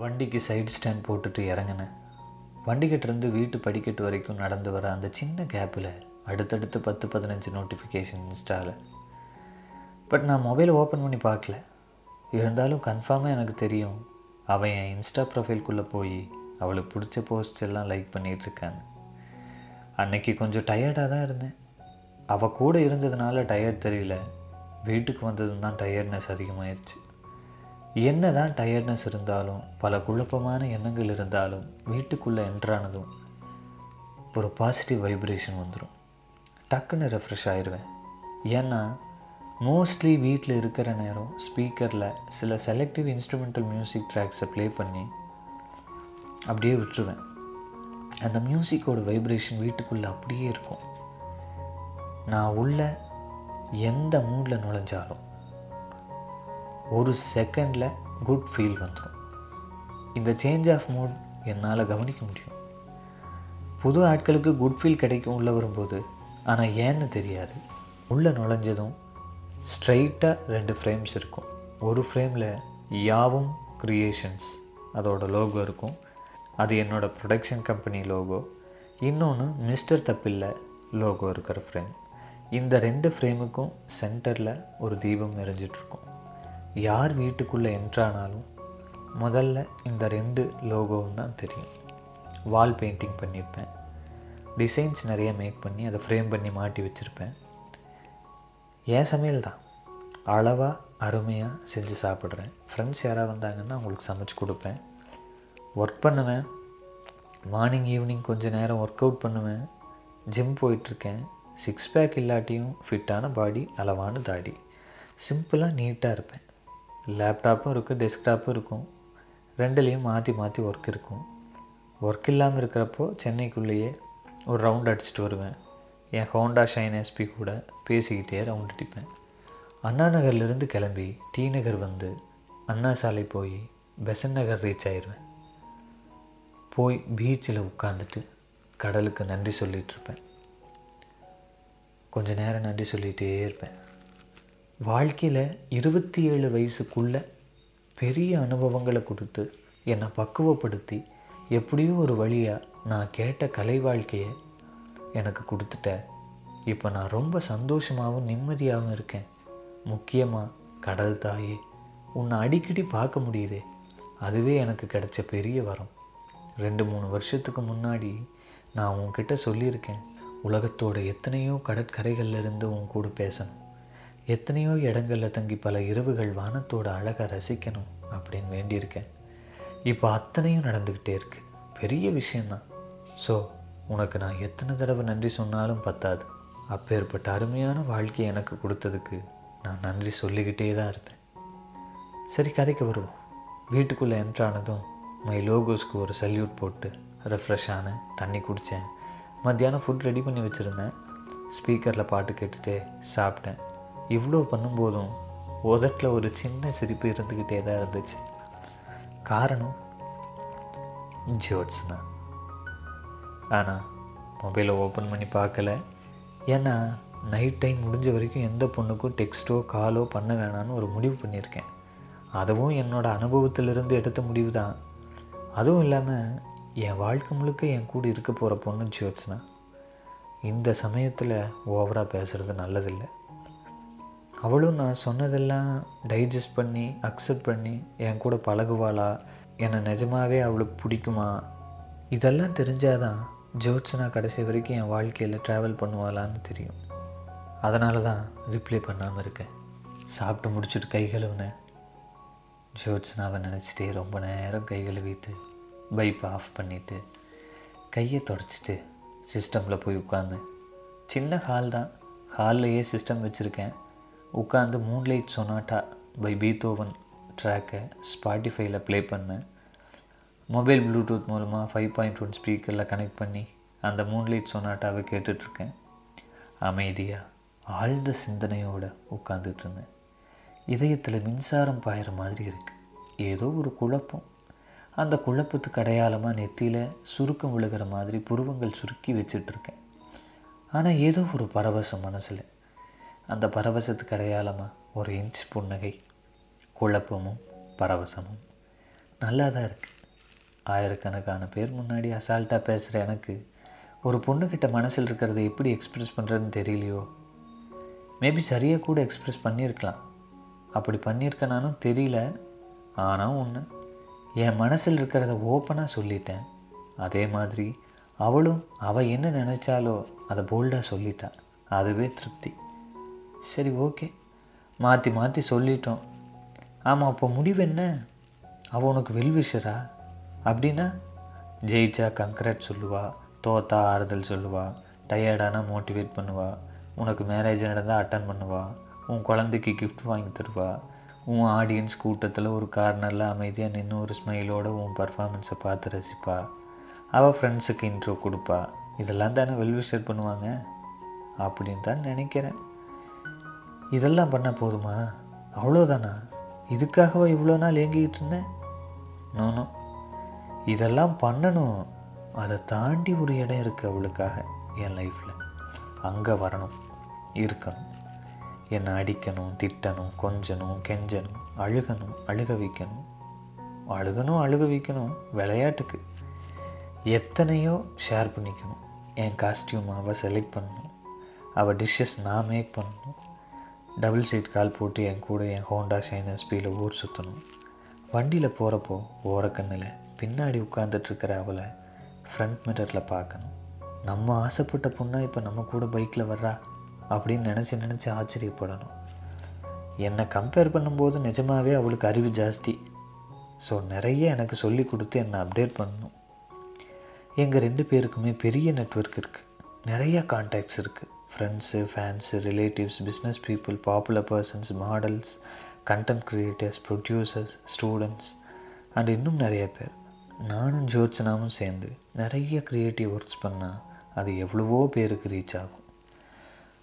வண்டிக்கு side stand போட்டுட்டு இறங்கினேன். வண்டிக்கிட்டேருந்து வீட்டு படிக்கட்டு வரைக்கும் நடந்து வர அந்த சின்ன கேப்பில் அடுத்தடுத்து பத்து பதினஞ்சு நோட்டிஃபிகேஷன் இன்ஸ்டாவில் பட் நான் மொபைலை ஓப்பன் பண்ணி பார்க்கல. இருந்தாலும் கன்ஃபார்மாக எனக்கு தெரியும். அவன் என் இன்ஸ்டா ப்ரொஃபைல்குள்ளே போய் அவளுக்கு பிடிச்ச போஸ்ட் எல்லாம் லைக் பண்ணிகிட்ருக்கான் அன்னைக்கு கொஞ்சம் டயர்டாக தான் இருந்தேன். அவள் கூட இருந்ததுனால டயர்ட் தெரியல. வீட்டுக்கு வந்ததும் தான் டயர்ட்னஸ் அதிகமாயிருச்சு. என்ன தான் டயர்ட்னஸ் இருந்தாலும் பல குழப்பமான எண்ணங்கள் இருந்தாலும் வீட்டுக்குள்ளே என்ட்ரானதும் ஒரு பாசிட்டிவ் வைப்ரேஷன் வந்துடும் டக்குன்னு ரெஃப்ரெஷ் ஆயிடுவேன் ஏன்னா மோஸ்ட்லி வீட்டில் இருக்கிற நேரம் ஸ்பீக்கரில் சில செலக்டிவ் இன்ஸ்ட்ருமெண்டல் மியூசிக் ட்ராக்ஸை ப்ளே பண்ணி அப்படியே விட்டுருவேன். அந்த மியூசிக்கோட வைப்ரேஷன் வீட்டுக்குள்ளே அப்படியே இருக்கும். நான் உள்ள எந்த மூடில் நுழைஞ்சாலும் ஒரு செகண்டில் குட் ஃபீல் வந்துடும் இந்த சேஞ்ச் ஆஃப் மூட் என்னால் கவனிக்க முடியும். புது ஆட்களுக்கு குட் ஃபீல் கிடைக்கும் உள்ளே வரும்போது ஆனால் ஏன்னு தெரியாது. உள்ளே நுழைஞ்சதும் ஸ்ட்ரைட்டாக ரெண்டு ஃப்ரேம்ஸ் இருக்கும். ஒரு ஃப்ரேமில் யாவும் க்ரியேஷன்ஸ் அதோட லோகோ இருக்கும். அது என்னோடய ப்ரொடக்ஷன் கம்பெனி லோகோ இன்னொன்று மிஸ்டர் தப்பில்ல லோகோ இருக்கிற ஃப்ரேம் இந்த ரெண்டு ஃப்ரேமுக்கும் சென்டரில் ஒரு தீபம் நிறைஞ்சிட்ருக்கும் யார் வீட்டுக்குள்ளே என்ட்ரானாலும் முதல்ல இந்த ரெண்டு லோகோவும் தான் தெரியும். வால் பெயிண்டிங் பண்ணியிருப்பேன். டிசைன்ஸ் நிறைய மேக் பண்ணி அதை ஃப்ரேம் பண்ணி மாட்டி வச்சுருப்பேன். என் சமையல் தான். அளவாக அருமையாக செஞ்சு சாப்பிட்றேன். ஃப்ரெண்ட்ஸ் யாராவது வந்தாங்கன்னா அவங்களுக்கு சமைச்சு கொடுப்பேன். ஒர்க் பண்ணுவேன். மார்னிங் ஈவினிங் கொஞ்சம் நேரம் ஒர்க் அவுட் பண்ணுவேன். ஜிம் போயிட்டுருக்கேன். சிக்ஸ் பேக் இல்லாட்டியும் ஃபிட்டான பாடி அளவான தாடி. சிம்பிளாக நீட்டாக இருப்பேன். லேப்டாப்பும் இருக்குது டெஸ்க்டாப்பும் இருக்கும். ரெண்டுலேயும் மாற்றி மாற்றி ஒர்க் இருக்கும். ஒர்க் இல்லாமல் இருக்கிறப்போ சென்னைக்குள்ளேயே ஒரு ரவுண்ட் அடிச்சுட்டு வருவேன். என் ஹோண்டா ஷைன் எஸ்பி கூட பேசிக்கிட்டே ரவுண்ட் அடிப்பேன். அண்ணா நகர்லேருந்து கிளம்பி டி நகர் வந்து அண்ணா சாலை போய் பெசன் நகர் ரீச் ஆயிடுவேன் போய் பீச்சில் உட்காந்துட்டு கடலுக்கு நன்றி சொல்லிகிட்ருப்பேன் கொஞ்ச நேரம் நன்றி சொல்லிகிட்டே இருப்பேன். வாழ்க்கையில் இருபத்தி ஏழு வயசுக்குள்ளே பெரிய அனுபவங்களை கொடுத்து என்னை பக்குவப்படுத்தி எப்படியோ ஒரு வழியாக நான் கேட்ட கலை வாழ்க்கையை எனக்கு கொடுத்துட்டேன். இப்போ நான் ரொம்ப சந்தோஷமாகவும் நிம்மதியாகவும் இருக்கேன். முக்கியமாக கடல் தாயே உன்னை அடிக்கடி பார்க்க முடியுதே. அதுவே எனக்கு கிடைச்ச பெரிய வரம். ரெண்டு மூணு வருஷத்துக்கு முன்னாடி நான் உன்கிட்ட சொல்லியிருக்கேன். உலகத்தோட எத்தனையோ கடற்கரைகளில் இருந்து உன் கூட பேசணும். எத்தனையோ இடங்களில் தங்கி பல இரவுகள் வானத்தோட அழகாக ரசிக்கணும் அப்படின்னு வேண்டியிருக்கேன். இப்போ அத்தனையும் நடந்துக்கிட்டே இருக்கு. பெரிய விஷயந்தான் ஸோ உனக்கு நான் எத்தனை தடவை நன்றி சொன்னாலும் பத்தாது. அப்பேற்பட்ட அருமையான வாழ்க்கையை எனக்கு கொடுத்ததுக்கு நான் நன்றி சொல்லிக்கிட்டே தான் இருப்பேன். சரி கதைக்கு வருவோம். வீட்டுக்குள்ளே என்ட்ரானதும் மை லோகோஸ்க்கு ஒரு சல்யூட் போட்டு ரெஃப்ரெஷ் ஆனேன் தண்ணி குடித்தேன் மத்தியானம் ஃபுட் ரெடி பண்ணி வச்சுருந்தேன். ஸ்பீக்கரில் பாட்டு கேட்டுகிட்டே சாப்பிட்டேன். இவ்வளோ பண்ணும்போதும் உதட்டில் ஒரு சின்ன சிரிப்பு இருந்துக்கிட்டே தான் இருந்துச்சு. காரணம் ஜோட்ஸ்னா ஆனால் மொபைலை ஓப்பன் பண்ணி பார்க்கல. ஏன்னா நைட் டைம் முடிஞ்ச வரைக்கும் எந்த பொண்ணுக்கும் டெக்ஸ்ட்டோ காலோ பண்ண வேணான்னு ஒரு முடிவு பண்ணியிருக்கேன். அதுவும் என்னோடய அனுபவத்திலிருந்து எடுத்த முடிவு தான். அதுவும் இல்லாமல் என் வாழ்க்கை முழுக்க என் கூட இருக்க போகிற பொண்ணு ஜோத்ஸ்னா இந்த சமயத்தில் ஓவராக பேசுகிறது நல்லதில்லை. அவளும் நான் சொன்னதெல்லாம் டைஜஸ்ட் பண்ணி அக்செப்ட் பண்ணி என் கூட பழகுவாளா? என்னை நிஜமாகவே அவளுக்கு பிடிக்குமா? இதெல்லாம் தெரிஞ்சாதான் ஜோத்ஸ்னா கடைசி வரைக்கும் என் வாழ்க்கையில் ட்ராவல் பண்ணுவாளான்னு தெரியும். அதனால தான் ரிப்ளை பண்ணாமல் இருக்கேன். சாப்பிட்டு முடிச்சுட்டு கை கழுவுனேன். ஜோத்ஸ்னாவை நினச்சிட்டே ரொம்ப நேரம் கை கழுவிட்டு பைப்பை ஆஃப் பண்ணிவிட்டு கையை தொடச்சிட்டு சிஸ்டமில் போய் உட்காந்தேன் சின்ன ஹால் தான். ஹால்லையே சிஸ்டம் வச்சுருக்கேன். உட்காந்து மூன்லைட் சொனாட்டா பை பீத்தோவன் ட்ராக்கை ஸ்பாட்டிஃபைல ப்ளே பண்ணேன் மொபைல் ப்ளூடூத் மூலமாக ஃபைவ் பாயிண்ட் ஒன் ஸ்பீக்கரில் கனெக்ட் பண்ணி அந்த மூன்லைட் சொனாட்டாவை கேட்டுட்ருக்கேன். அமைதியாக ஆழ்ந்த சிந்தனையோடு உட்காந்துட்டு இருந்தேன் இதயத்தில் மின்சாரம் பாயிற மாதிரி இருக்குது ஏதோ ஒரு குழப்பம். அந்த குழப்பத்துக்கு அடையாளமாக நெத்தியில் சுருக்கம் விழுகிற மாதிரி புருவங்கள் சுருக்கி வச்சிட்ருக்கேன். ஆனால் ஏதோ ஒரு பரவசம் மனசில். அந்த பரவசத்துக்கு அடையாளமாக ஒரு இன்ச் புன்னகை குழப்பமும் பரவசமும். நல்லா தான் இருக்குது ஆயிரக்கணக்கான பேர் முன்னாடி அசால்ட்டாக பேசுகிற எனக்கு ஒரு பொண்ணுக்கிட்ட மனசில் இருக்கிறத எப்படி எக்ஸ்ப்ரெஸ் பண்ணுறதுன்னு தெரியலையோ? மேபி சரியாக கூட எக்ஸ்ப்ரெஸ் பண்ணியிருக்கலாம். அப்படி பண்ணியிருக்கேனானும் தெரியல. ஆனால் ஒன்று என் மனசில் இருக்கிறத ஓப்பனாக சொல்லிட்டேன். அதே மாதிரி அவளும் அவள் என்ன நினச்சாலோ அதை போல்டாக சொல்லிட்டாள் அதுவே திருப்தி. சரி ஓகே. மாற்றி மாற்றி சொல்லிட்டோம். ஆமாம் அப்போ முடிவு என்ன? அவள் உனக்கு வெல்விஷரா அப்படின்னா ஜெயிச்சா கங்க்ரேட் சொல்லுவா. தோத்தா ஆறுதல் சொல்லுவா. டயர்டானா மோட்டிவேட் பண்ணுவா. உனக்கு மேரேஜ் நடந்தால் அட்டன் பண்ணுவா. உன் குழந்தைக்கு கிஃப்ட் வாங்கி தருவா. உன் ஆடியன்ஸ் கூட்டத்தில் ஒரு கார்னரில் அமைதியாக நின்று ஒரு ஸ்மைலோட உன் பர்ஃபார்மன்ஸை பார்த்து ரசிப்பா. அவள் ஃப்ரெண்ட்ஸுக்கு இன்ட்ரோ கொடுப்பா. இதெல்லாம் தானே வெல்விஷர் பண்ணுவாங்க? அப்படின்னு தான் நினைக்கிறேன். இதெல்லாம் பண்ண போதுமா? அவ்வளோதானா இதுக்காகவா இவ்வளோ நாள் ஏங்கிக்கிட்டு இருந்தேன்? நோனோ இதெல்லாம் பண்ணணும். அதை தாண்டி ஒரு இடம் இருக்குது அவளுக்காக என் லைஃப்பில் அங்கே வரணும். இருக்கணும். என்னை அடிக்கணும் திட்டணும் கொஞ்சணும் கெஞ்சணும் அழுகணும் அழுக வைக்கணும். அழுகணும் அழுக வைக்கணும் விளையாட்டுக்கு. எத்தனையோ ஷேர் பண்ணிக்கணும். என் காஸ்டியூம் அவள் செலக்ட் பண்ணணும். அவள் டிஷ்ஷஸ் நான் மேக் பண்ணணும். டபுள் சீட் கால் போட்டு என் கூட என் ஹோண்டா ஷைனர் ஸ்பீடில் ஊர் சுற்றணும் வண்டியில் போகிறப்போ ஓரக்கண்ணில் பின்னாடி உட்காந்துட்ருக்கிற அவளை ஃப்ரண்ட் மிரரில் பார்க்கணும். நம்ம ஆசைப்பட்ட பொண்ணாக இப்போ நம்ம கூட பைக்கில் வர்றா அப்படின்னு நினச்சி நினச்சி ஆச்சரியப்படணும். என்னை கம்பேர் பண்ணும்போது நிஜமாகவே அவளுக்கு அறிவு ஜாஸ்தி. ஸோ நிறைய எனக்கு சொல்லி கொடுத்து என்னை அப்டேட் பண்ணணும். எங்கள் ரெண்டு பேருக்குமே பெரிய நெட்வொர்க் இருக்குது நிறையா கான்டாக்ட்ஸ் இருக்குது friends fans relatives business people popular persons models content creators producers students and இன்னும் நிறைய பேர். நானும் ஜோத்ஸ்னாவும் சேர்ந்து நிறைய க்ரியேட்டிவ் ஒர்க்ஸ் பண்ணால் அது எவ்வளவோ பேருக்கு ரீச் ஆகும்.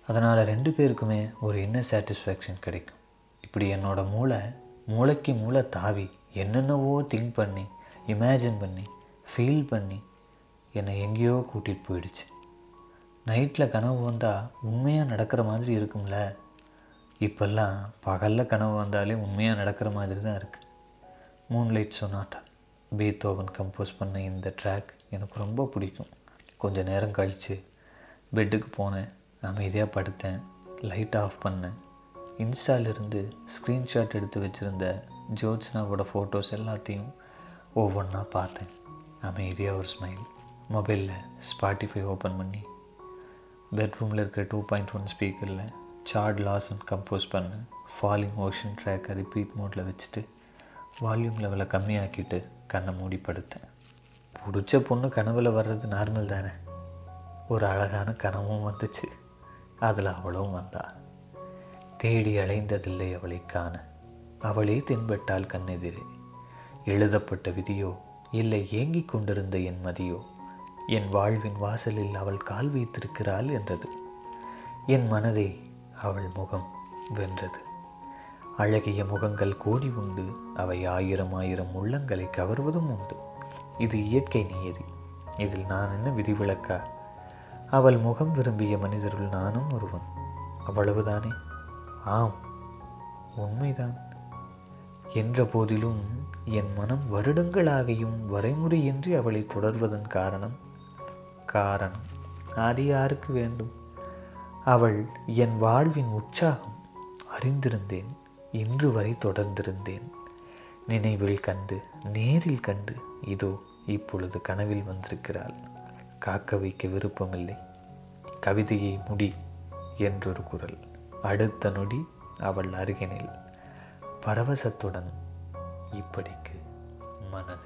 அதனால் ரெண்டு பேருக்குமே ஒரு என்ன சாட்டிஸ்ஃபேக்ஷன் கிடைக்கும். இப்படி என்னோட மூளை மூளைக்கு மூளை தாவி என்னென்னவோ திங்க் பண்ணி இமேஜின் பண்ணி ஃபீல் பண்ணி என்னை எங்கேயோ கூட்டிகிட்டு போயிடுச்சு. நைட்டில் கனவு வந்தால் உண்மையாக நடக்கிற மாதிரி இருக்கும்ல? இப்போல்லாம் பகலில் கனவு வந்தாலே உண்மையாக நடக்கிற மாதிரி தான் இருக்குது மூன்லைட் சொனாட்டா பீத்தோவன் கம்போஸ் பண்ண இந்த ட்ராக் எனக்கு ரொம்ப பிடிக்கும். கொஞ்சம் நேரம் கழித்து பெட்டுக்கு போனேன் அமைதியாக படுத்தேன் லைட் ஆஃப் பண்ணேன். இன்ஸ்டாலிருந்து ஸ்க்ரீன்ஷாட் எடுத்து வச்சுருந்த ஜோத்ஸ்னாவோட ஃபோட்டோஸ் எல்லாத்தையும் ஒவ்வொன்றா பார்த்தேன். அமைதியாக ஒரு ஸ்மைல் மொபைலில் ஸ்பாட்டிஃபை ஓப்பன் பண்ணி பெட்ரூமில் இருக்கிற டூ பாயிண்ட் ஒன் ஸ்பீக்கரில் சார்ட் லாசன் கம்போஸ் பண்ண. ஃபாலிங் ஓஷன் ட்ராக்கை ரிப்பீட் மோடில் வச்சுட்டு வால்யூம் லெவலை கம்மியாக்கிட்டு கண்ணை மூடி படுத்தேன் பிடிச்ச பொண்ணு கனவில் வர்றது நார்மல் தானே. ஒரு அழகான கனவும் வந்துச்சு. அதில் அவளும் வந்தா. தேடி அலைந்ததில்லை அவளை காண. அவளே தென்பட்டால் கண்ணெதிரே. எழுதப்பட்ட விதியோ இல்லை ஏங்கிக் கொண்டிருந்த என் மதியோ என் வாழ்வின் வாசலில் அவள் கால் வைத்திருக்கிறாள் என்றது. என் மனதை அவள் முகம் வென்றது. அழகிய முகங்கள் கோடி உண்டு. அவை ஆயிரம் ஆயிரம் உள்ளங்களை கவர்வதும் உண்டு. இது இயற்கை நியதி. இதில் நான் என்ன விதிவிலக்கா? அவள் முகம் விரும்பிய மனிதருள் நானும் ஒருவன். அவ்வளவுதானே? ஆம் உண்மைதான். என்ற போதிலும் என் மனம் வருடங்களாகியும் வரைமுறையின்றி அவளை தொடர்வதன் காரணம் காரணம். அது யாருக்கு வேண்டும்? அவள் என் வாழ்வின் உற்சாகம். அறிந்திருந்தேன். இன்று வரை தொடர்ந்திருந்தேன். நினைவில் கண்டு நேரில் கண்டு இதோ இப்பொழுது கனவில் வந்திருக்கிறாள். காக்க வைக்க விருப்பமில்லை. கவிதையை முடி என்றொரு குரல். அடுத்த நொடி அவள் அருகினில். பரவசத்துடன் இப்படிக்கு மனது